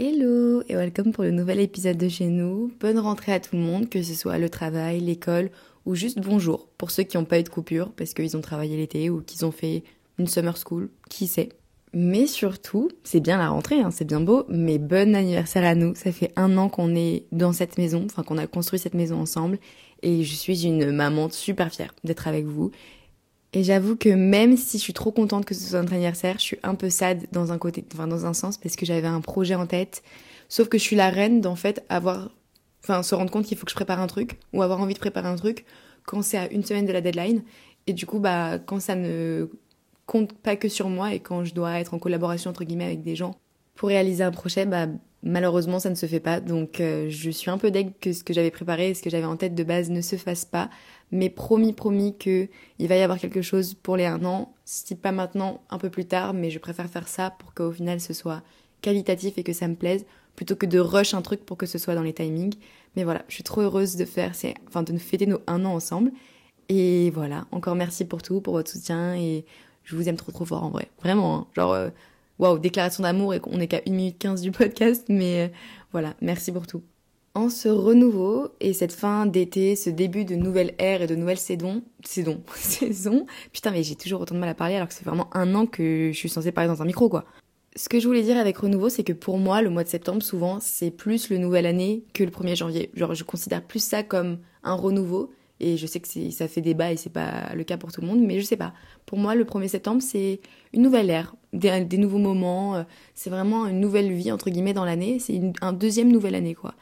Hello et welcome pour le nouvel épisode de chez nous. Bonne rentrée à tout le monde, que ce soit le travail, l'école ou juste bonjour pour ceux qui n'ont pas eu de coupure parce qu'ils ont travaillé l'été ou qu'ils ont fait une summer school, qui sait. Mais surtout, c'est bien la rentrée, hein, c'est bien beau, mais bon anniversaire à nous. Ça fait un an qu'on est dans cette maison, enfin qu'on a construit cette maison ensemble et je suis une maman super fière d'être avec vous et j'avoue que même si je suis trop contente que ce soit notre anniversaire, je suis un peu sad dans un côté, enfin dans un sens, parce que j'avais un projet en tête. Sauf que je suis la reine d'en fait avoir, enfin se rendre compte qu'il faut que je prépare un truc ou avoir envie de préparer un truc quand c'est à une semaine de la deadline. Et du coup, bah quand ça ne compte pas que sur moi et quand je dois être en collaboration entre guillemets avec des gens pour réaliser un projet, bah malheureusement ça ne se fait pas. Donc euh, je suis un peu deg que ce que j'avais préparé, ce que j'avais en tête de base ne se fasse pas mais promis, promis que il va y avoir quelque chose pour les un an. Si pas maintenant, un peu plus tard, mais je préfère faire ça pour qu'au final ce soit qualitatif et que ça me plaise, plutôt que de rush un truc pour que ce soit dans les timings. Mais voilà, je suis trop heureuse de faire, enfin, de nous fêter nos un an ensemble. Et voilà, encore merci pour tout, pour votre soutien et je vous aime trop trop fort en vrai. Vraiment, hein. genre, euh, waouh, déclaration d'amour et qu'on n'est qu'à 1 minute 15 du podcast, mais euh, voilà, merci pour tout ce renouveau et cette fin d'été, ce début de nouvelle ère et de nouvelle saison, saison, saison, putain mais j'ai toujours autant de mal à parler alors que c'est vraiment un an que je suis censée parler dans un micro quoi. Ce que je voulais dire avec renouveau, c'est que pour moi, le mois de septembre, souvent, c'est plus le nouvelle année que le 1er janvier. Genre, je considère plus ça comme un renouveau. Et je sais que ça fait débat et c'est pas le cas pour tout le monde, mais je sais pas. Pour moi, le 1er septembre, c'est une nouvelle ère, des, des nouveaux moments. Euh, c'est vraiment une nouvelle vie, entre guillemets, dans l'année. C'est un deuxième nouvelle année, quoi.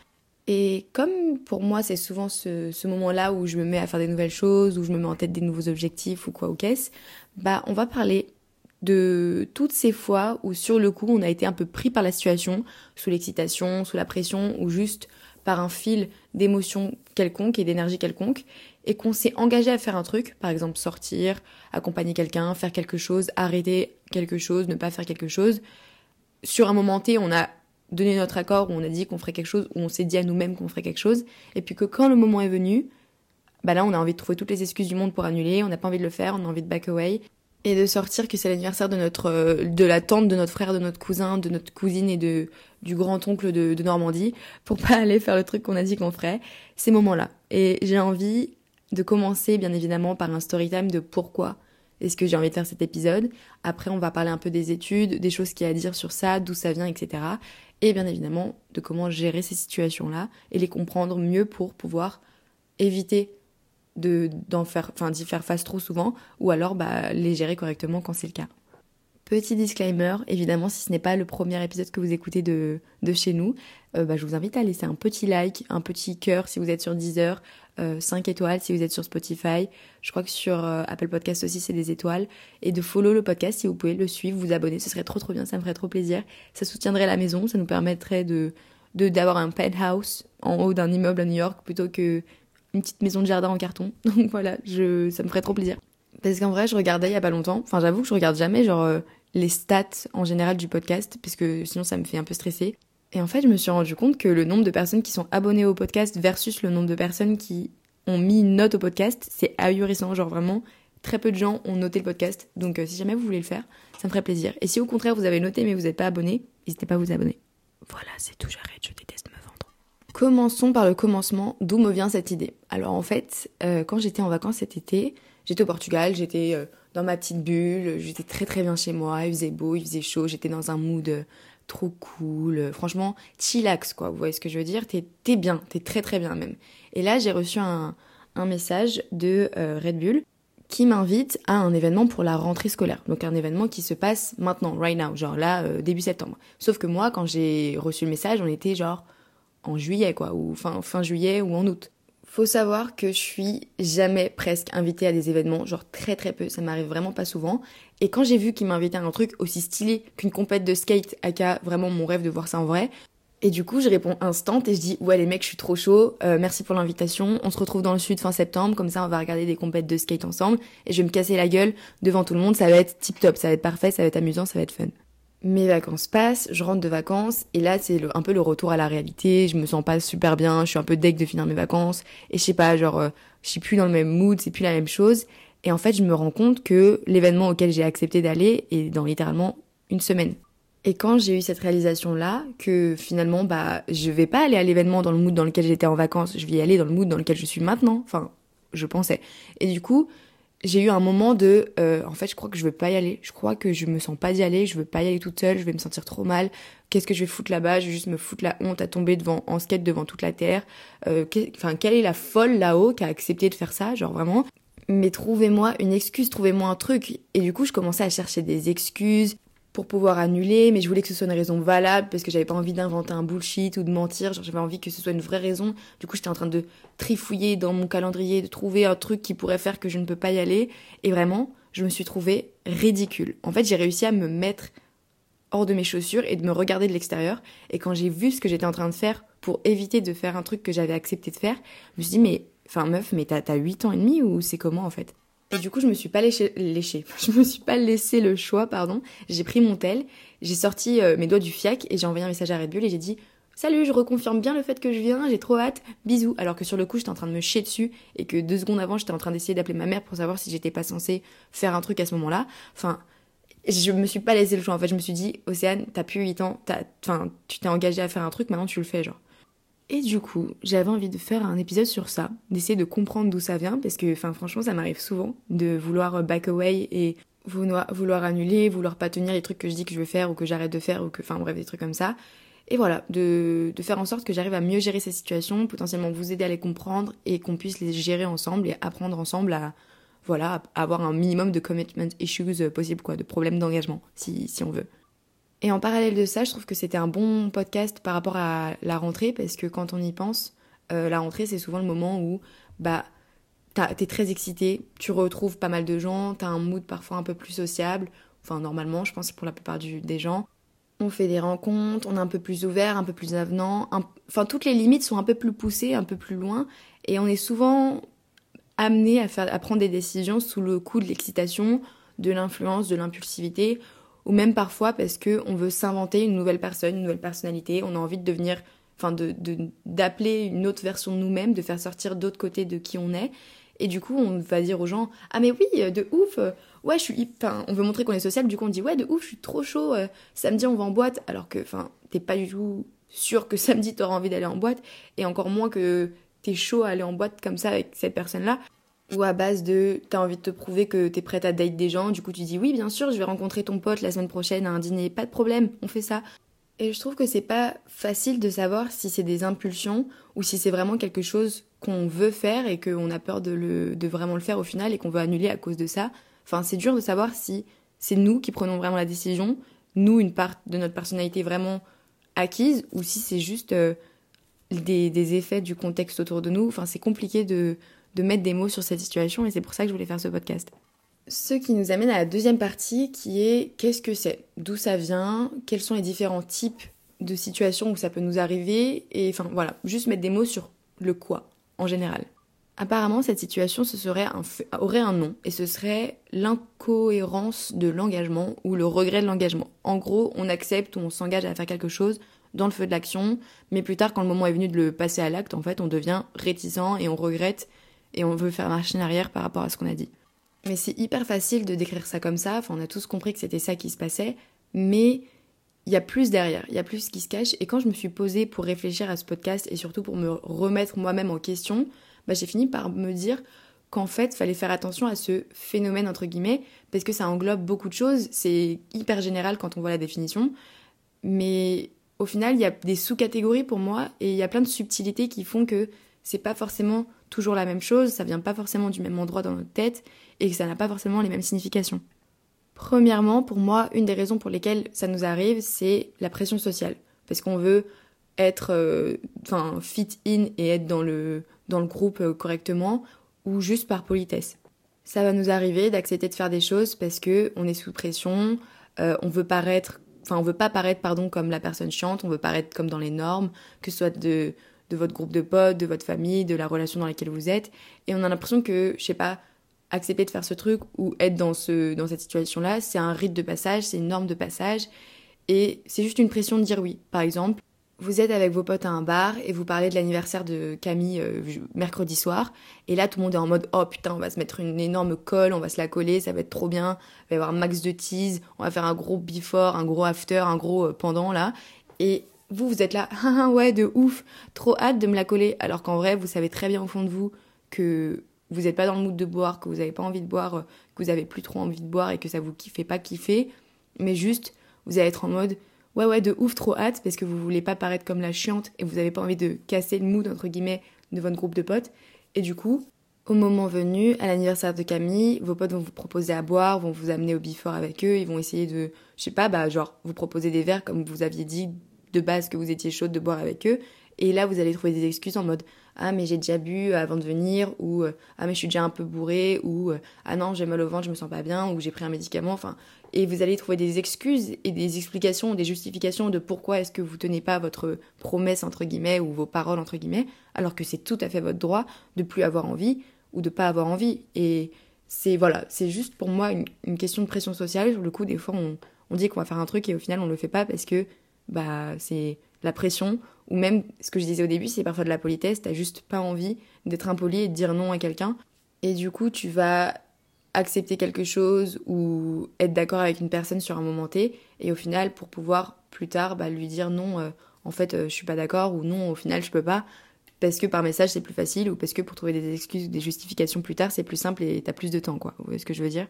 Et comme pour moi, c'est souvent ce, moment-là où je me mets à faire des nouvelles choses, où je me mets en tête des nouveaux objectifs ou quoi ou qu'est-ce, bah, on va parler de toutes ces fois où sur le coup, on a été un peu pris par la situation, sous l'excitation, sous la pression, ou juste par un fil d'émotion quelconque et d'énergie quelconque, et qu'on s'est engagé à faire un truc, par exemple sortir, accompagner quelqu'un, faire quelque chose, arrêter quelque chose, ne pas faire quelque chose. Sur un moment T, on a donné notre accord, où on a dit qu'on ferait quelque chose, où on s'est dit à nous-mêmes qu'on ferait quelque chose, et puis que quand le moment est venu, bah là on a envie de trouver toutes les excuses du monde pour annuler, on n'a pas envie de le faire, on a envie de back away, et de sortir que c'est l'anniversaire de notre, euh, de la tante, de notre frère, de notre cousin, de notre cousine et de, du grand-oncle de, de Normandie, pour pas aller faire le truc qu'on a dit qu'on ferait, ces moments-là. Et j'ai envie de commencer bien évidemment par un story time de pourquoi est-ce que j'ai envie de faire cet épisode. Après, on va parler un peu des études, des choses qu'il y a à dire sur ça, d'où ça vient, etc et bien évidemment de comment gérer ces situations-là et les comprendre mieux pour pouvoir éviter faire d'y faire face trop souvent ou alors bah les gérer correctement quand c'est le cas. Petit disclaimer, évidemment, si ce n'est pas le premier épisode que vous écoutez de, de chez nous, euh, bah, je vous invite à laisser un petit like, un petit cœur si vous êtes sur Deezer, euh, 5 étoiles si vous êtes sur Spotify. Je crois que sur euh, Apple Podcast aussi, c'est des étoiles. Et de follow le podcast si vous pouvez le suivre, vous abonner. Ce serait trop trop bien, ça me ferait trop plaisir. Ça soutiendrait la maison, ça nous permettrait de d'avoir un penthouse en haut d'un immeuble à New York plutôt que une petite maison de jardin en carton. Donc voilà, ça me ferait trop plaisir. Parce qu'en vrai, je regardais il y a pas longtemps. Enfin, j'avoue que je regarde jamais genre euh, les stats en général du podcast, parce que sinon ça me fait un peu stresser. Et en fait, je me suis rendu compte que le nombre de personnes qui sont abonnées au podcast versus le nombre de personnes qui ont mis une note au podcast, c'est ahurissant. Genre vraiment, très peu de gens ont noté le podcast. Donc euh, si jamais vous voulez le faire, ça me ferait plaisir. Et si au contraire vous avez noté mais vous n'êtes pas abonné, n'hésitez pas à vous abonner. Voilà, c'est tout, j'arrête, je déteste me vendre. Commençons par le commencement, d'où me vient cette idée? Alors en fait, euh, quand j'étais en vacances cet été, j'étais au Portugal, j'étais euh, dans ma petite bulle, j'étais très très bien chez moi, il faisait beau, il faisait chaud, j'étais dans un mood euh, trop cool, franchement, chillax quoi, vous voyez ce que je veux dire, t'es bien, t'es très très bien même. Et là j'ai reçu un, un, message de euh, Red Bull qui m'invite à un événement pour la rentrée scolaire. Donc un événement qui se passe maintenant, right now, genre là, euh, début septembre. Sauf que moi, quand j'ai reçu le message, on était genre en juillet, quoi, ou fin, fin juillet ou en août. Faut savoir que je suis jamais presque invitée à des événements, genre très très peu, ça m'arrive vraiment pas souvent. Et quand j'ai vu qu'il m'invitait à un truc aussi stylé qu'une compète de skate, aka vraiment mon rêve de voir ça en vrai, et du coup, je réponds instant et je dis ouais les mecs, je suis trop chaud, euh, merci pour l'invitation, on se retrouve dans le sud fin septembre, comme ça on va regarder des compètes de skate ensemble et je vais me casser la gueule devant tout le monde, ça va être tip top, ça va être parfait, ça va être amusant, ça va être fun. Mes vacances passent, je rentre de vacances et là c'est un peu le retour à la réalité. Je me sens pas super bien, je suis un peu deg de finir mes vacances et je sais pas, genre euh, je suis plus dans le même mood, c'est plus la même chose. Et en fait je me rends compte que l'événement auquel j'ai accepté d'aller est dans littéralement une semaine. Et quand j'ai eu cette réalisation-là, que finalement, bah, je vais pas aller à l'événement dans le mood dans lequel j'étais en vacances, je vais y aller dans le mood dans lequel je suis maintenant. Enfin, je pensais. Et du coup, j'ai eu un moment de, euh, en fait, je crois que je veux pas y aller. Je crois que je me sens pas d'y aller. Je veux pas y aller toute seule. Je vais me sentir trop mal. Qu'est-ce que je vais foutre là-bas? Je vais juste me foutre la honte à tomber devant, en skate devant toute la terre. Euh, enfin, quelle est la folle là-haut qui a accepté de faire ça Genre vraiment? Mais trouvez-moi une excuse, trouvez-moi un truc. Et du coup, je commençais à chercher des excuses pour pouvoir annuler, mais je voulais que ce soit une raison valable parce que j'avais pas envie d'inventer un bullshit ou de mentir, j'avais envie que ce soit une vraie raison. Du coup, j'étais en train de trifouiller dans mon calendrier, de trouver un truc qui pourrait faire que je ne peux pas y aller. Et vraiment, je me suis trouvée ridicule. En fait, j'ai réussi à me mettre hors de mes chaussures et de me regarder de l'extérieur. Et quand j'ai vu ce que j'étais en train de faire pour éviter de faire un truc que j'avais accepté de faire, je me suis dit, mais, meuf, mais t'as 8 ans et demi ou c'est comment en fait? Et du coup, je me suis pas léché. Je me suis pas laissé le choix, pardon. J'ai pris mon tel, j'ai sorti euh, mes doigts du fiac et j'ai envoyé un message à Red Bull et j'ai dit Salut, je reconfirme bien le fait que je viens, j'ai trop hâte, bisous. Alors que sur le coup, j'étais en train de me chier dessus et que deux secondes avant, j'étais en train d'essayer d'appeler ma mère pour savoir si j'étais pas censée faire un truc à ce moment-là. Enfin, je me suis pas laissé le choix. En fait, je me suis dit, Océane, t'as plus 8 ans, enfin, tu t'es engagé à faire un truc, maintenant tu le fais, genre. Et du coup, j'avais envie de faire un épisode sur ça, d'essayer de comprendre d'où ça vient, parce que, enfin, franchement, ça m'arrive souvent de vouloir back away et vouloir, annuler, vouloir pas tenir les trucs que je dis que je veux faire ou que j'arrête de faire ou que, enfin, bref, des trucs comme ça. Et voilà, de, de faire en sorte que j'arrive à mieux gérer ces situations, potentiellement vous aider à les comprendre et qu'on puisse les gérer ensemble et apprendre ensemble à, voilà, avoir un minimum de commitment issues possible, quoi, de problèmes d'engagement, si, si on veut. Et en parallèle de ça, je trouve que c'était un bon podcast par rapport à la rentrée, parce que quand on y pense, euh, la rentrée, c'est souvent le moment où bah, t'es très excité, tu retrouves pas mal de gens, t'as un mood parfois un peu plus sociable, enfin normalement, je pense pour la plupart des gens. On fait des rencontres, on est un peu plus ouvert, un peu plus avenant, enfin toutes les limites sont un peu plus poussées, un peu plus loin, et on est souvent amené à, faire, à prendre des décisions sous le coup de l'excitation, de l'influence, de l'impulsivité, ou même parfois parce que on veut s'inventer une nouvelle personne, une nouvelle personnalité, on a envie de devenir, enfin de d'appeler une autre version de nous-mêmes, de faire sortir d'autres côtés de qui on est. Et du coup, on va dire aux gens ah mais oui, de ouf, ouais je suis, enfin on veut montrer qu'on est social, du coup on dit ouais de ouf, je suis trop chaud, euh, samedi on va en boîte, alors que enfin t'es pas du tout sûr que samedi t'auras envie d'aller en boîte, et encore moins que t'es chaud à aller en boîte comme ça avec cette personne-là ou à base de t'as envie de te prouver que t'es prête à date des gens, du coup tu dis oui bien sûr je vais rencontrer ton pote la semaine prochaine à un dîner, pas de problème, on fait ça. Et je trouve que c'est pas facile de savoir si c'est des impulsions ou si c'est vraiment quelque chose qu'on veut faire et qu'on a peur de, le, de vraiment le faire au final et qu'on veut annuler à cause de ça. Enfin c'est dur de savoir si c'est nous qui prenons vraiment la décision, nous une part de notre personnalité vraiment acquise ou si c'est juste euh, des, des effets du contexte autour de nous. Enfin c'est compliqué de de mettre des mots sur cette situation et c'est pour ça que je voulais faire ce podcast. Ce qui nous amène à la deuxième partie qui est qu'est-ce que c'est? D'où ça vient? Quels sont les différents types de situations où ça peut nous arriver? Et enfin voilà, juste mettre des mots sur le quoi en général. Apparemment, cette situation aurait un nom et ce serait l'incohérence de l'engagement ou le regret de l'engagement. En gros, on accepte ou on s'engage à faire quelque chose dans le feu de l'action, mais plus tard, quand le moment est venu de le passer à l'acte, en fait, on devient réticent et on regrette et on veut faire marche arrière par rapport à ce qu'on a dit. Mais c'est hyper facile de décrire ça comme ça, enfin on a tous compris que c'était ça qui se passait, mais il y a plus derrière, il y a plus qui se cache. Et quand je me suis posée pour réfléchir à ce podcast et surtout pour me remettre moi-même en question, bah, j'ai fini par me dire qu'en fait, il fallait faire attention à ce phénomène, entre guillemets, parce que ça englobe beaucoup de choses. C'est hyper général quand on voit la définition. Mais au final, il y a des sous-catégories pour moi et il y a plein de subtilités qui font que c'est pas forcément toujours la même chose, ça vient pas forcément du même endroit dans notre tête et que ça n'a pas forcément les mêmes significations. Premièrement, pour moi, une des raisons pour lesquelles ça nous arrive, c'est la pression sociale. Parce qu'on veut être euh, fit in et être dans le, dans le groupe euh, correctement ou juste par politesse. Ça va nous arriver d'accepter de faire des choses parce que on est sous pression, euh, on veut paraître enfin on veut pas paraître pardon comme la personne chiante, on veut paraître comme dans les normes, que ce soit de de votre groupe de potes, de votre famille, de la relation dans laquelle vous êtes. Et on a l'impression que, je sais pas, accepter de faire ce truc ou être dans, ce, dans cette situation-là, c'est un rite de passage, c'est une norme de passage. Et c'est juste une pression de dire oui. Par exemple, vous êtes avec vos potes à un bar et vous parlez de l'anniversaire de Camille euh, mercredi soir. Et là, tout le monde est en mode Oh putain, on va se mettre une énorme colle, on va se la coller, ça va être trop bien. Il va y avoir max de tease, on va faire un gros before, un gros after, un gros euh, pendant là. Et vous, vous êtes là, ouais, de ouf, trop hâte de me la coller. Alors qu'en vrai, vous savez très bien au fond de vous que vous n'êtes pas dans le mood de boire, que vous n'avez pas envie de boire, euh, que vous avez plus trop envie de boire et que ça vous fait pas kiffer. Mais juste, vous allez être en mode ouais ouais de ouf trop hâte parce que vous voulez pas paraître comme la chiante et vous avez pas envie de casser le mood entre guillemets de votre groupe de potes et du coup au moment venu, à l'anniversaire de Camille, vos potes vont vous proposer à boire, vont vous amener au before avec eux, ils vont essayer de, je sais pas, bah genre vous proposer des verres comme vous aviez dit de base que vous étiez chaude de boire avec eux, et là vous allez trouver des excuses en mode ah mais j'ai déjà bu avant de venir ou ah mais je suis déjà un peu bourré ou ah non j'ai mal au ventre je me sens pas bien ou j'ai pris un médicament enfin. Et vous allez trouver des excuses et des explications des justifications de pourquoi est-ce que vous tenez pas votre promesse entre guillemets ou vos paroles entre guillemets alors que c'est tout à fait votre droit de plus avoir envie ou de pas avoir envie. Et c'est voilà c'est juste pour moi une, question de pression sociale. Sur le coup des fois on, on dit qu'on va faire un truc et au final on le fait pas parce que bah c'est la pression ou même, ce que je disais au début, c'est parfois de la politesse, t'as juste pas envie d'être impoli et de dire non à quelqu'un. Et du coup, tu vas accepter quelque chose ou être d'accord avec une personne sur un moment T. Et au final, pour pouvoir plus tard bah, lui dire non, euh, en fait, euh, je suis pas d'accord ou non, au final, je peux pas. Parce que par message, c'est plus facile ou parce que pour trouver des excuses ou des justifications plus tard, c'est plus simple et t'as plus de temps, quoi. Vous voyez ce que je veux dire?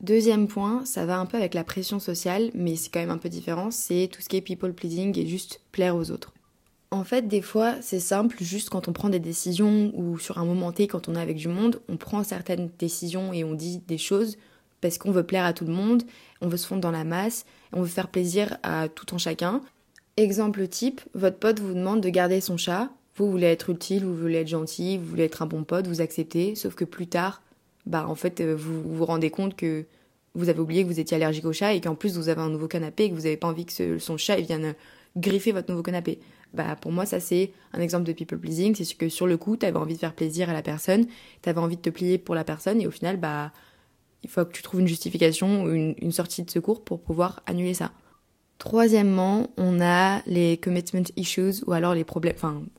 Deuxième point, ça va un peu avec la pression sociale, mais c'est quand même un peu différent, c'est tout ce qui est people pleasing et juste plaire aux autres. En fait, des fois, c'est simple, juste quand on prend des décisions ou sur un moment T, quand on est avec du monde, on prend certaines décisions et on dit des choses parce qu'on veut plaire à tout le monde, on veut se fondre dans la masse, on veut faire plaisir à tout en chacun. Exemple type, votre pote vous demande de garder son chat, vous voulez être utile, vous voulez être gentil, vous voulez être un bon pote, vous acceptez, sauf que plus tard, bah en fait, euh, vous vous rendez compte que vous avez oublié que vous étiez allergique au chat et qu'en plus vous avez un nouveau canapé et que vous n'avez pas envie que son chat vienne griffer votre nouveau canapé. Bah pour moi ça c'est un exemple de people pleasing, c'est que sur le coup tu avais envie de faire plaisir à la personne, tu avais envie de te plier pour la personne et au final bah il faut que tu trouves une justification ou une, sortie de secours pour pouvoir annuler ça. Troisièmement, on a les commitment issues ou alors les problèmes,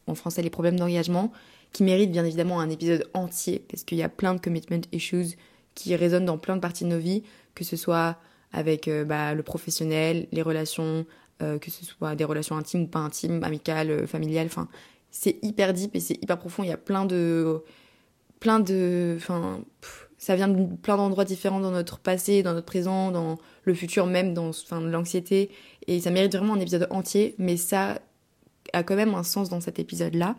en français les problèmes d'engagement qui méritent bien évidemment un épisode entier parce qu'il y a plein de commitment issues qui résonnent dans plein de parties de nos vies, que ce soit avec euh, bah, le professionnel, les relations euh, que ce soit des relations intimes ou pas intimes, amicales, euh, familiales, enfin, c'est hyper deep et c'est hyper profond. Il y a plein de. plein de. Enfin, ça vient de plein d'endroits différents dans notre passé, dans notre présent, dans le futur même, dans enfin, l'anxiété. Et ça mérite vraiment un épisode entier, mais ça a quand même un sens dans cet épisode-là.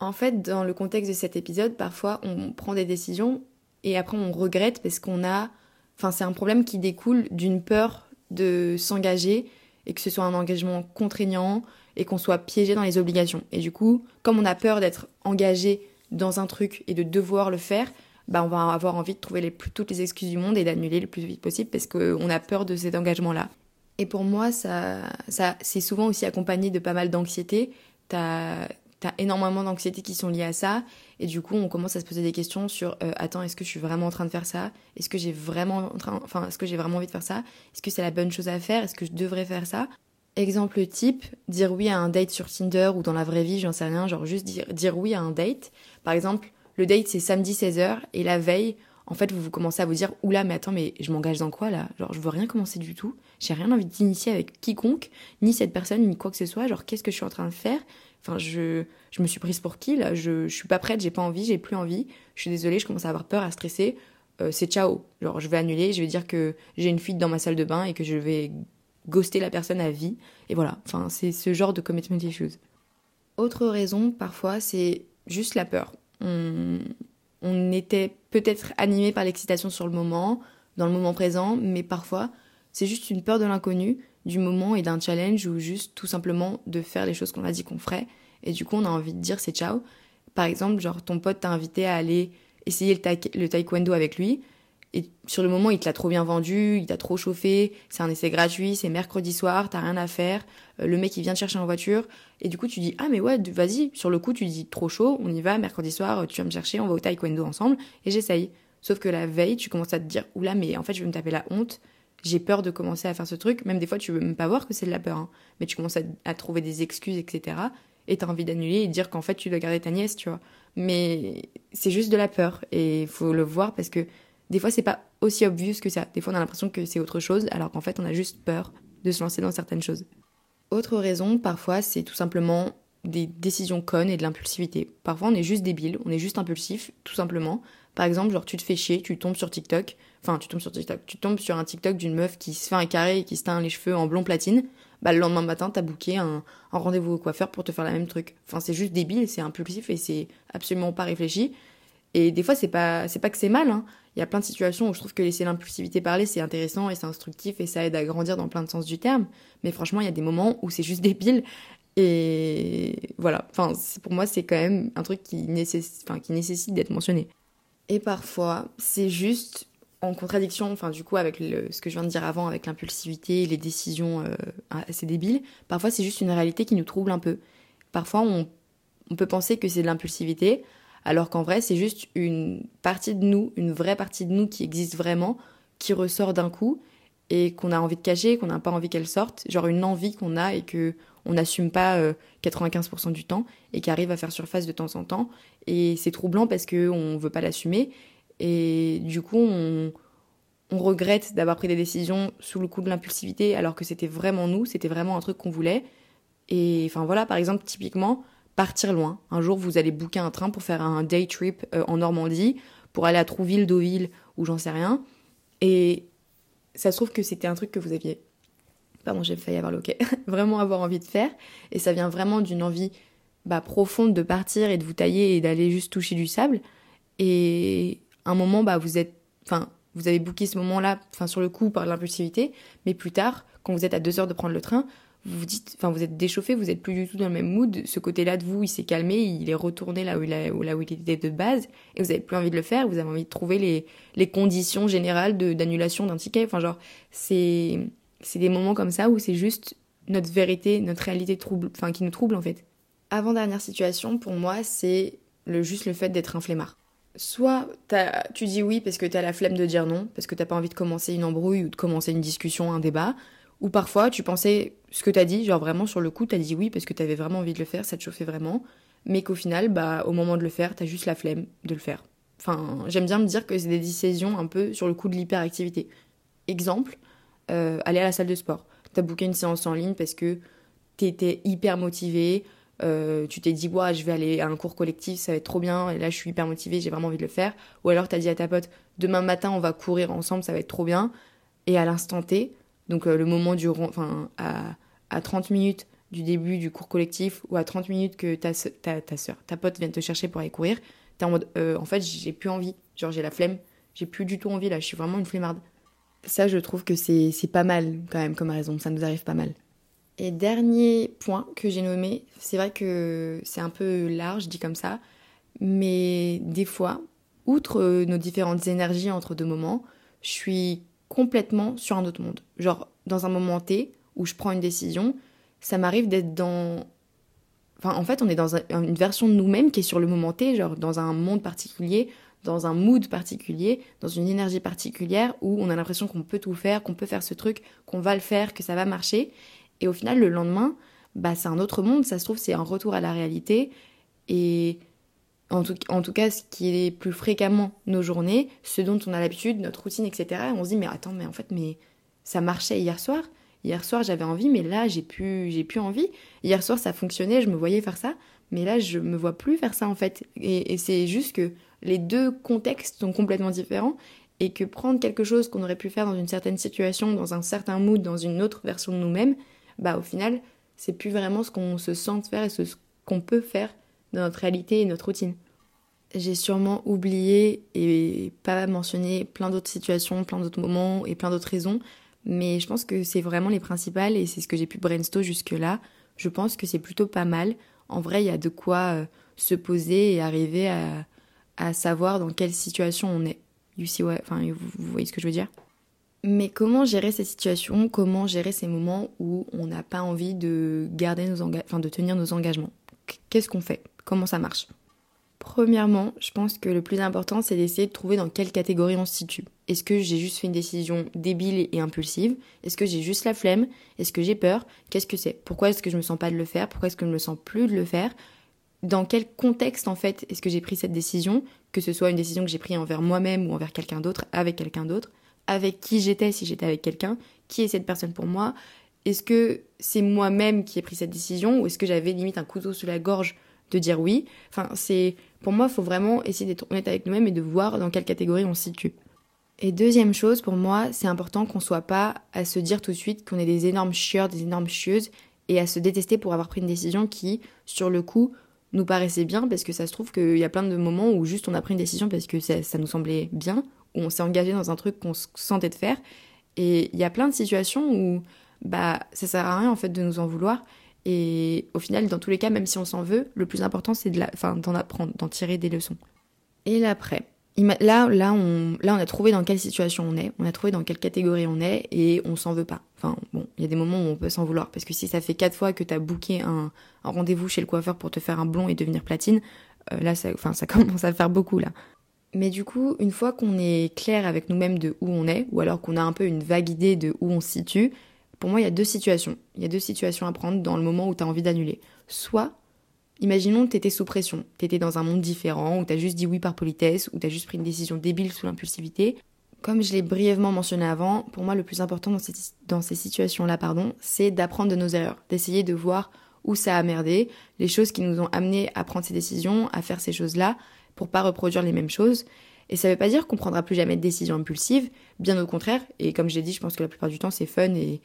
En fait, dans le contexte de cet épisode, parfois on prend des décisions et après on regrette parce qu'on a. Enfin, c'est un problème qui découle d'une peur de s'engager et que ce soit un engagement contraignant et qu'on soit piégé dans les obligations. Et du coup, comme on a peur d'être engagé dans un truc et de devoir le faire, bah on va avoir envie de trouver toutes les excuses du monde et d'annuler le plus vite possible parce qu'on a peur de cet engagement-là. Et pour moi, ça, ça c'est souvent aussi accompagné de pas mal d'anxiété. T'as t'as énormément d'anxiété qui sont liées à ça. Et du coup on commence à se poser des questions sur euh, attends est-ce que je suis vraiment en train de faire ça? Est-ce que j'ai vraiment en train enfin est-ce que j'ai vraiment envie de faire ça? Est-ce que c'est la bonne chose à faire? Est-ce que je devrais faire ça? Exemple type dire oui à un date sur Tinder ou dans la vraie vie j'en sais rien genre juste dire, dire oui à un date. Par exemple le date c'est samedi 16h et la veille en fait vous, vous commencez à vous dire oula mais attends mais je m'engage dans quoi là? Genre je veux rien commencer du tout. J'ai rien envie d'initier avec quiconque ni cette personne ni quoi que ce soit. Genre qu'est-ce que je suis en train de faire? Enfin, je, je me suis prise pour qui là? Je, je suis pas prête, j'ai pas envie, j'ai plus envie. Je suis désolée, je commence à avoir peur, à stresser. Euh, c'est ciao. Genre, je vais annuler, je vais dire que j'ai une fuite dans ma salle de bain et que je vais ghoster la personne à vie. Et voilà. Enfin, c'est ce genre de commitment issues. Autre raison, parfois, c'est juste la peur. On, on était peut-être animé par l'excitation sur le moment, dans le moment présent, mais parfois, c'est juste une peur de l'inconnu du moment et d'un challenge ou juste tout simplement de faire les choses qu'on a dit qu'on ferait. Et du coup, on a envie de dire c'est ciao. Par exemple, genre ton pote t'a invité à aller essayer le, le taekwondo avec lui. Et sur le moment, il te l'a trop bien vendu, il t'a trop chauffé, c'est un essai gratuit, c'est mercredi soir, t'as rien à faire, euh, le mec il vient te chercher en voiture, et du coup tu dis ah mais ouais vas-y, sur le coup tu dis trop chaud, on y va, mercredi soir, tu vas me chercher, on va au taekwondo ensemble, et j'essaye. Sauf que la veille, tu commences à te dire oula mais en fait je vais me taper la honte, j'ai peur de commencer à faire ce truc. Même des fois, tu veux même pas voir que c'est de la peur, hein. mais tu commences à, trouver des excuses, etc. Et t'as envie d'annuler et de dire qu'en fait, tu dois garder ta nièce, tu vois. Mais c'est juste de la peur et il faut le voir parce que des fois, c'est pas aussi obvious que ça. Des fois, on a l'impression que c'est autre chose, alors qu'en fait, on a juste peur de se lancer dans certaines choses. Autre raison, parfois, c'est tout simplement des décisions connes et de l'impulsivité. Parfois, on est juste débile, on est juste impulsif, tout simplement. Par exemple, genre, tu te fais chier, tu tombes sur TikTok, enfin, tu tombes sur TikTok, tu tombes sur un TikTok d'une meuf qui se fait un carré et qui se teint les cheveux en blond platine. Bah, le lendemain matin, t'as booké un, un rendez-vous au coiffeur pour te faire la même truc. Enfin, c'est juste débile, c'est impulsif et c'est absolument pas réfléchi. Et des fois, c'est pas, pas que c'est mal. Hein. Il y a plein de situations où je trouve que laisser l'impulsivité parler, c'est intéressant et c'est instructif et ça aide à grandir dans plein de sens du terme. Mais franchement, il y a des moments où c'est juste débile. Et voilà. Enfin, pour moi, c'est quand même un truc qui nécessite d'être mentionné. Et parfois, c'est juste en contradiction, enfin, du coup, avec ce que je viens de dire avant, avec l'impulsivité les décisions euh, assez débiles. Parfois, c'est juste une réalité qui nous trouble un peu. Parfois, on, on peut penser que c'est de l'impulsivité, alors qu'en vrai, c'est juste une partie de nous, une vraie partie de nous qui existe vraiment, qui ressort d'un coup et qu'on a envie de cacher, qu'on n'a pas envie qu'elle sorte, genre une envie qu'on a et que on n'assume pas 95% euh, du temps et qui arrive à faire surface de temps en temps. Et c'est troublant parce qu'on ne veut pas l'assumer. Et du coup, on, regrette d'avoir pris des décisions sous le coup de l'impulsivité alors que c'était vraiment nous, c'était vraiment un truc qu'on voulait. Et enfin voilà, par exemple, typiquement, partir loin. Un jour, vous allez booker un train pour faire un day trip euh, en Normandie, pour aller à Trouville, Deauville, ou j'en sais rien. Et ça se trouve que c'était un truc que vous aviez, pardon, j'ai failli avoir le vraiment avoir envie de faire. Et ça vient vraiment d'une envie bah, profonde de partir et de vous tailler et d'aller juste toucher du sable. Et un moment, bah, vous êtes, enfin, vous avez booké ce moment-là, enfin, sur le coup par l'impulsivité, mais plus tard, quand vous êtes à deux heures de prendre le train, vous vous dites, enfin vous êtes déchauffé, vous êtes plus du tout dans le même mood. Ce côté-là de vous, il s'est calmé, il est retourné là où il, là où il était de base, et vous avez plus envie de le faire. Vous avez envie de trouver les, les conditions générales d'annulation d'un ticket. Enfin genre, c'est c'est des moments comme ça où c'est juste notre vérité, notre réalité trouble, enfin qui nous trouble en fait. Avant dernière situation, pour moi, c'est le juste le fait d'être un flemmard. Soit tu dis oui parce que tu as la flemme de dire non, parce que t'as pas envie de commencer une embrouille ou de commencer une discussion, un débat, ou parfois, tu pensais ce que t'as dit, genre vraiment sur le coup, t'as dit oui parce que t'avais vraiment envie de le faire, ça te chauffait vraiment, mais qu'au final, bah, au moment de le faire, t'as juste la flemme de le faire. Enfin, j'aime bien me dire que c'est des décisions un peu sur le coup de l'hyperactivité. Exemple, euh, aller à la salle de sport. T'as booké une séance en ligne parce que t'étais hyper motivé, euh, tu t'es dit, ouais, je vais aller à un cours collectif, ça va être trop bien, et là je suis hyper motivée, j'ai vraiment envie de le faire. Ou alors t'as dit à ta pote, demain matin on va courir ensemble, ça va être trop bien. Et à l'instant T, donc euh, le moment du enfin à, à 30 minutes du début du cours collectif ou à 30 minutes que ta, ta, soeur, ta pote vient te chercher pour aller courir, t'es en mode en fait j'ai plus envie, genre j'ai la flemme, j'ai plus du tout envie là, je suis vraiment une flemmarde. Ça je trouve que c'est pas mal quand même comme raison, ça nous arrive pas mal. Et dernier point que j'ai nommé, c'est vrai que c'est un peu large dit comme ça, mais des fois, outre nos différentes énergies entre deux moments, je suis complètement sur un autre monde. Genre, dans un moment T où je prends une décision, ça m'arrive d'être dans. Enfin, en fait, on est dans une version de nous-mêmes qui est sur le moment T, genre dans un monde particulier, dans un mood particulier, dans une énergie particulière où on a l'impression qu'on peut tout faire, qu'on peut faire ce truc, qu'on va le faire, que ça va marcher. Et au final, le lendemain, bah, c'est un autre monde, ça se trouve, c'est un retour à la réalité. Et en tout, cas ce qui est plus fréquemment nos journées, ce dont on a l'habitude, notre routine, etc. on se dit mais attends, mais en fait, mais ça marchait hier soir. Hier soir j'avais envie, mais là j'ai plus, j'ai plus envie. Hier soir ça fonctionnait, je me voyais faire ça, mais là je me vois plus faire ça en fait. Et, c'est juste que les deux contextes sont complètement différents et que prendre quelque chose qu'on aurait pu faire dans une certaine situation, dans un certain mood, dans une autre version de nous-mêmes, bah au final c'est plus vraiment ce qu'on se sent faire et ce qu'on peut faire dans notre réalité et notre routine. J'ai sûrement oublié et pas mentionné plein d'autres situations, plein d'autres moments et plein d'autres raisons, mais je pense que c'est vraiment les principales et c'est ce que j'ai pu brainstorm jusque-là. Je pense que c'est plutôt pas mal. En vrai, il y a de quoi euh, se poser et arriver à, savoir dans quelle situation on est. You see enfin, vous, voyez ce que je veux dire? Mais comment gérer ces situations? Comment gérer ces moments où on n'a pas envie de tenir nos engagements? Qu'est-ce qu'on fait? Comment ça marche? Premièrement, je pense que le plus important, c'est d'essayer de trouver dans quelle catégorie on se situe. Est-ce que j'ai juste fait une décision débile et impulsive? Est-ce que j'ai juste la flemme? Est-ce que j'ai peur? Qu'est-ce que c'est? Pourquoi est-ce que je me sens pas de le faire? Pourquoi est-ce que je me sens plus de le faire? Dans quel contexte, en fait, est-ce que j'ai pris cette décision? Que ce soit une décision que j'ai prise envers moi-même ou envers quelqu'un d'autre, avec quelqu'un d'autre. Avec qui j'étais si j'étais avec quelqu'un? Qui est cette personne pour moi? Est-ce que c'est moi-même qui ai pris cette décision Ou est-ce que j'avais limite un couteau sous la gorge de dire oui. Enfin, c'est pour moi, il faut vraiment essayer d'être honnête avec nous-mêmes et de voir dans quelle catégorie on se situe. Et deuxième chose, pour moi, c'est important qu'on soit pas à se dire tout de suite qu'on est des énormes chieurs, des énormes chieuses, et à se détester pour avoir pris une décision qui, sur le coup, nous paraissait bien, parce que ça se trouve qu'il y a plein de moments où juste on a pris une décision parce que ça, ça nous semblait bien, où on s'est engagé dans un truc qu'on se sentait de faire. Et il y a plein de situations où bah ça sert à rien en fait de nous en vouloir et au final, dans tous les cas, même si on s'en veut, le plus important, c'est d'en apprendre, d'en tirer des leçons. Et l'après. Là, là, on, là, on a trouvé dans quelle situation on est, on a trouvé dans quelle catégorie on est, et on s'en veut pas. Enfin, bon, il y a des moments où on peut s'en vouloir, parce que si ça fait quatre fois que t'as booké un, rendez-vous chez le coiffeur pour te faire un blond et devenir platine, euh, là, ça, ça commence à faire beaucoup, là. Mais du coup, une fois qu'on est clair avec nous-mêmes de où on est, ou alors qu'on a un peu une vague idée de où on se situe, pour moi, il y a deux situations. Il y a deux situations à prendre dans le moment où tu as envie d'annuler. Soit, imaginons que tu étais sous pression, tu étais dans un monde différent, où tu as juste dit oui par politesse, où tu as juste pris une décision débile sous l'impulsivité. Comme je l'ai brièvement mentionné avant, pour moi, le plus important dans ces, situations-là, c'est d'apprendre de nos erreurs, d'essayer de voir où ça a merdé, les choses qui nous ont amené à prendre ces décisions, à faire ces choses-là, pour pas reproduire les mêmes choses, et ça veut pas dire qu'on prendra plus jamais de décisions impulsives, bien au contraire. Et comme je l'ai dit, je pense que la plupart du temps c'est fun et,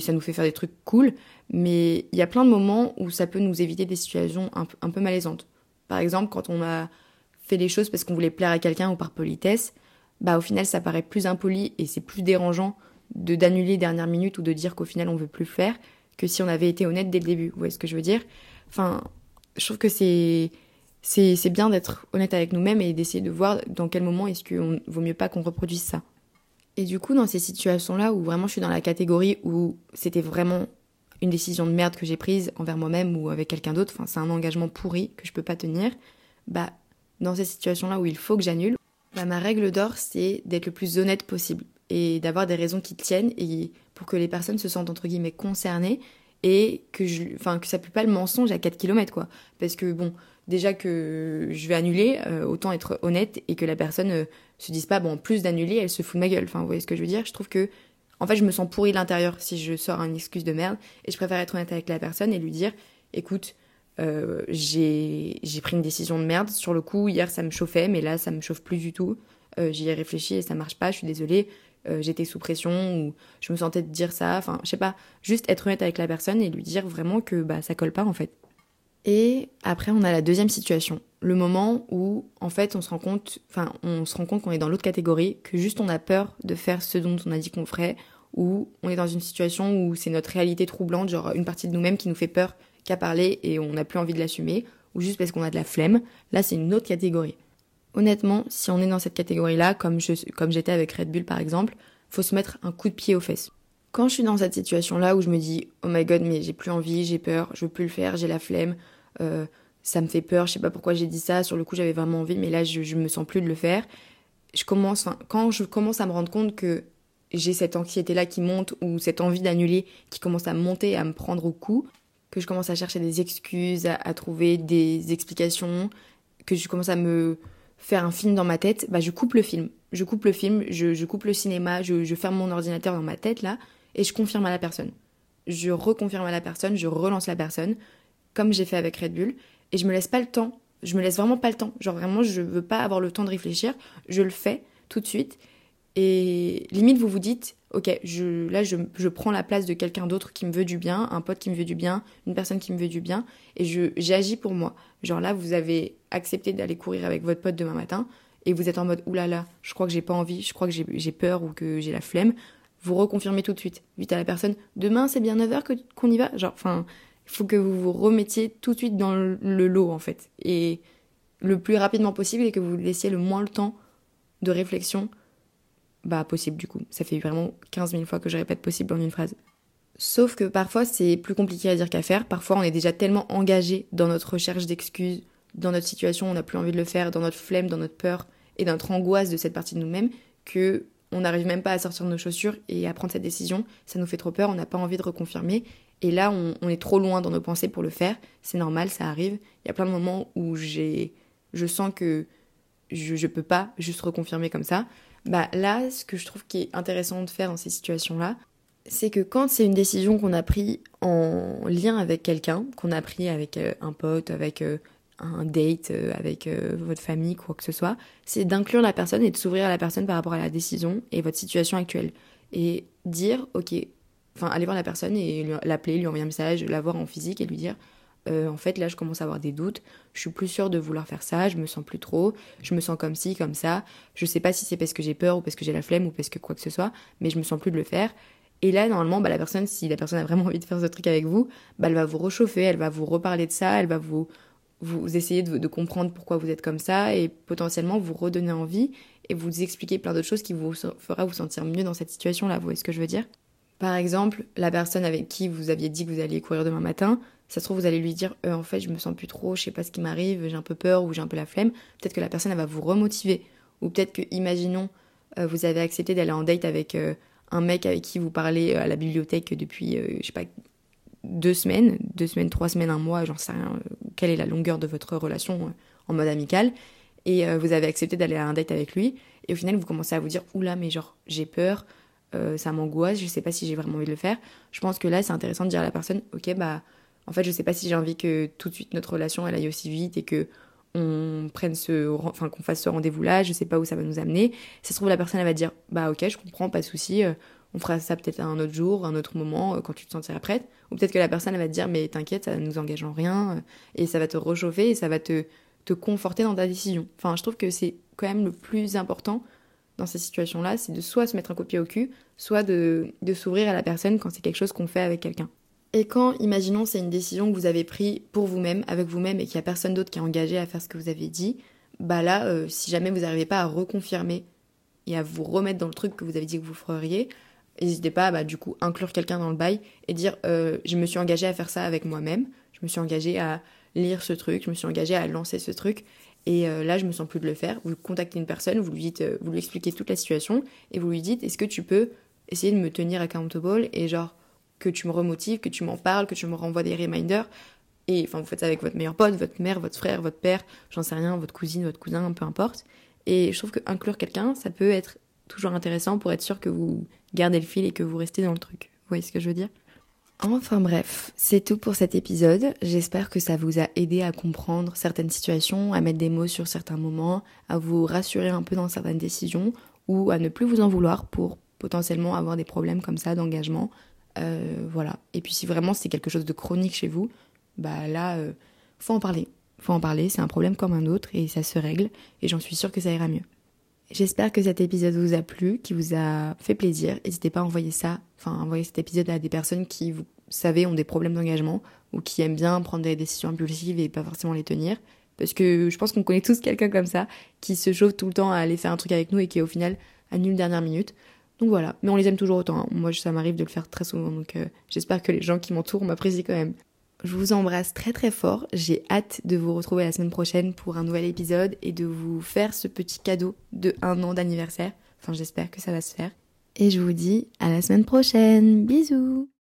ça nous fait faire des trucs cool. Mais il y a plein de moments où ça peut nous éviter des situations un, peu malaisantes. Par exemple, quand on a fait les choses parce qu'on voulait plaire à quelqu'un ou par politesse, bah au final ça paraît plus impoli et c'est plus dérangeant de d'annuler dernière minute ou de dire qu'au final on veut plus le faire que si on avait été honnête dès le début. Vous voyez ce que je veux dire? Enfin, je trouve que c'est c'est bien d'être honnête avec nous-mêmes et d'essayer de voir dans quel moment est-ce qu'il vaut mieux pas qu'on reproduise ça. Et du coup, dans ces situations-là où vraiment je suis dans la catégorie où c'était vraiment une décision de merde que j'ai prise envers moi-même ou avec quelqu'un d'autre, enfin c'est un engagement pourri que je peux pas tenir, bah dans ces situations-là où il faut que j'annule, bah ma règle d'or c'est d'être le plus honnête possible et d'avoir des raisons qui tiennent et pour que les personnes se sentent entre guillemets concernées et que je enfin que ça pue pas le mensonge à 4 km quoi parce que bon déjà que je vais annuler, euh, autant être honnête et que la personne euh, se dise pas, bon, en plus d'annuler, elle se fout de ma gueule. Enfin, vous voyez ce que je veux dire? Je trouve que, en fait, je me sens pourri de l'intérieur si je sors une excuse de merde et je préfère être honnête avec la personne et lui dire, écoute, euh, j'ai pris une décision de merde. Sur le coup, hier, ça me chauffait, mais là, ça me chauffe plus du tout. J'y ai réfléchi et ça marche pas, je suis désolée. J'étais sous pression ou je me sentais de dire ça. Enfin, je sais pas, juste être honnête avec la personne et lui dire vraiment que bah, ça colle pas en fait. Et après, on a la deuxième situation, le moment où, en fait, on se rend compte, enfin, on se rend compte qu'on est dans l'autre catégorie, que juste on a peur de faire ce dont on a dit qu'on ferait, ou on est dans une situation où c'est notre réalité troublante, genre une partie de nous-mêmes qui nous fait peur qu'à parler et on n'a plus envie de l'assumer, ou juste parce qu'on a de la flemme. Là, c'est une autre catégorie. Honnêtement, si on est dans cette catégorie-là, comme j'étais avec Red Bull par exemple, faut se mettre un coup de pied aux fesses. Quand je suis dans cette situation-là où je me dis, oh my god, mais j'ai plus envie, j'ai peur, je veux plus le faire, j'ai la flemme, euh, ça me fait peur, je sais pas pourquoi j'ai dit ça, sur le coup j'avais vraiment envie, mais là je, je me sens plus de le faire. Je commence, quand je commence à me rendre compte que j'ai cette anxiété-là qui monte ou cette envie d'annuler qui commence à monter, à me prendre au cou, que je commence à chercher des excuses, à, trouver des explications, que je commence à me faire un film dans ma tête, bah je coupe le film. Je coupe le film, je, coupe le cinéma, je, ferme mon ordinateur dans ma tête là, et je confirme à la personne. Je reconfirme à la personne, je relance la personne, comme j'ai fait avec Red Bull, et je me laisse pas le temps. Je me laisse vraiment pas le temps. Genre vraiment, je veux pas avoir le temps de réfléchir. Je le fais tout de suite. Et limite, vous vous dites, ok, je, là, je, je prends la place de quelqu'un d'autre qui me veut du bien, un pote qui me veut du bien, une personne qui me veut du bien, et j'agis pour moi. Genre là, vous avez accepté d'aller courir avec votre pote demain matin, et vous êtes en mode, oulala, je crois que j'ai pas envie, je crois que j'ai peur ou que j'ai la flemme vous reconfirmez tout de suite. Vite à la personne, demain c'est bien 9h qu'on y va? Genre, enfin, il faut que vous vous remettiez tout de suite dans le, lot en fait. Et le plus rapidement possible et que vous laissiez le moins le temps de réflexion bah possible du coup. Ça fait vraiment 15 000 fois que je répète possible en une phrase. Sauf que parfois c'est plus compliqué à dire qu'à faire. Parfois on est déjà tellement engagé dans notre recherche d'excuses, dans notre situation, on n'a plus envie de le faire, dans notre flemme, dans notre peur et dans notre angoisse de cette partie de nous-mêmes, que on n'arrive même pas à sortir nos chaussures et à prendre cette décision. Ça nous fait trop peur, on n'a pas envie de reconfirmer. Et là, on, est trop loin dans nos pensées pour le faire. C'est normal, ça arrive. Il y a plein de moments où j'ai, je sens que je, ne peux pas juste reconfirmer comme ça. Bah là, ce que je trouve qui est intéressant de faire dans ces situations-là, c'est que quand c'est une décision qu'on a prise en lien avec quelqu'un, qu'on a pris avec euh, un pote, avec euh, un date euh, avec euh, votre famille, quoi que ce soit, c'est d'inclure la personne et de s'ouvrir à la personne par rapport à la décision et votre situation actuelle. Et dire, ok, enfin, aller voir la personne et l'appeler, lui envoyer un message, la voir en physique et lui dire, euh, en fait, là, je commence à avoir des doutes, je suis plus sûre de vouloir faire ça, je me sens plus trop, je me sens comme ci, comme ça, je sais pas si c'est parce que j'ai peur ou parce que j'ai la flemme ou parce que quoi que ce soit, mais je me sens plus de le faire. Et là, normalement, bah, la personne, si la personne a vraiment envie de faire ce truc avec vous, bah, elle va vous réchauffer, elle va vous reparler de ça, elle va vous vous essayez de, comprendre pourquoi vous êtes comme ça et potentiellement vous redonner envie et vous expliquer plein d'autres choses qui vous fera vous sentir mieux dans cette situation-là. Vous voyez ce que je veux dire? Par exemple, la personne avec qui vous aviez dit que vous alliez courir demain matin, ça se trouve vous allez lui dire euh, en fait je me sens plus trop, je sais pas ce qui m'arrive, j'ai un peu peur ou j'ai un peu la flemme. Peut-être que la personne elle va vous remotiver ou peut-être que imaginons euh, vous avez accepté d'aller en date avec euh, un mec avec qui vous parlez à la bibliothèque depuis je sais pas deux semaines, deux semaines, trois semaines, un mois, j'en sais rien, quelle est la longueur de votre relation euh, en mode amical, et euh, vous avez accepté d'aller à un date avec lui, et au final vous commencez à vous dire, oula, mais genre j'ai peur, ça m'angoisse, je sais pas si j'ai vraiment envie de le faire. Je pense que là c'est intéressant de dire à la personne, ok, bah en fait je sais pas si j'ai envie que tout de suite notre relation elle aille aussi vite et que on prenne ce, enfin qu'on fasse ce rendez-vous là, je sais pas où ça va nous amener. Ça se trouve la personne elle va dire, bah ok, je comprends, pas de souci on fera ça peut-être un autre jour, un autre moment, euh, quand tu te sentiras prête. Ou peut-être que la personne va te dire, mais t'inquiète, ça ne nous engage en rien, euh, et ça va te réchauffer, et ça va te, te conforter dans ta décision. Enfin, je trouve que c'est quand même le plus important dans ces situations-là, c'est de soit se mettre un copier au cul, soit de, de s'ouvrir à la personne quand c'est quelque chose qu'on fait avec quelqu'un. Et quand, imaginons, c'est une décision que vous avez prise pour vous-même, avec vous-même, et qu'il n'y a personne d'autre qui est engagé à faire ce que vous avez dit, bah là, euh, si jamais vous n'arrivez pas à reconfirmer et à vous remettre dans le truc que vous avez dit que vous feriez, N'hésitez pas à bah, du coup inclure quelqu'un dans le bail et dire euh, je me suis engagée à faire ça avec moi-même, je me suis engagée à lire ce truc, je me suis engagée à lancer ce truc et euh, là je me sens plus de le faire. Vous contactez une personne, vous lui dites, euh, vous lui expliquez toute la situation et vous lui dites est-ce que tu peux essayer de me tenir accountable et genre que tu me remotives, que tu m'en parles, que tu me renvoies des reminders et enfin vous faites ça avec votre meilleur pote, votre mère, votre frère, votre père, j'en sais rien, votre cousine, votre cousin, peu importe. Et je trouve que inclure quelqu'un, ça peut être toujours intéressant pour être sûr que vous gardez le fil et que vous restez dans le truc. Vous voyez ce que je veux dire? Enfin bref, c'est tout pour cet épisode. J'espère que ça vous a aidé à comprendre certaines situations, à mettre des mots sur certains moments, à vous rassurer un peu dans certaines décisions ou à ne plus vous en vouloir pour potentiellement avoir des problèmes comme ça d'engagement. Euh, voilà. Et puis si vraiment c'est quelque chose de chronique chez vous, bah là, euh, faut en parler. Faut en parler, c'est un problème comme un autre et ça se règle et j'en suis sûre que ça ira mieux. J'espère que cet épisode vous a plu, qui vous a fait plaisir. N'hésitez pas à envoyer ça, enfin envoyer cet épisode à des personnes qui, vous savez, ont des problèmes d'engagement ou qui aiment bien prendre des décisions impulsives et pas forcément les tenir. Parce que je pense qu'on connaît tous quelqu'un comme ça qui se chauffe tout le temps à aller faire un truc avec nous et qui au final annule dernière minute. Donc voilà, mais on les aime toujours autant. Hein. Moi, ça m'arrive de le faire très souvent, donc euh, j'espère que les gens qui m'entourent m'apprécient quand même. Je vous embrasse très très fort. J'ai hâte de vous retrouver la semaine prochaine pour un nouvel épisode et de vous faire ce petit cadeau de un an d'anniversaire. Enfin, j'espère que ça va se faire. Et je vous dis à la semaine prochaine. Bisous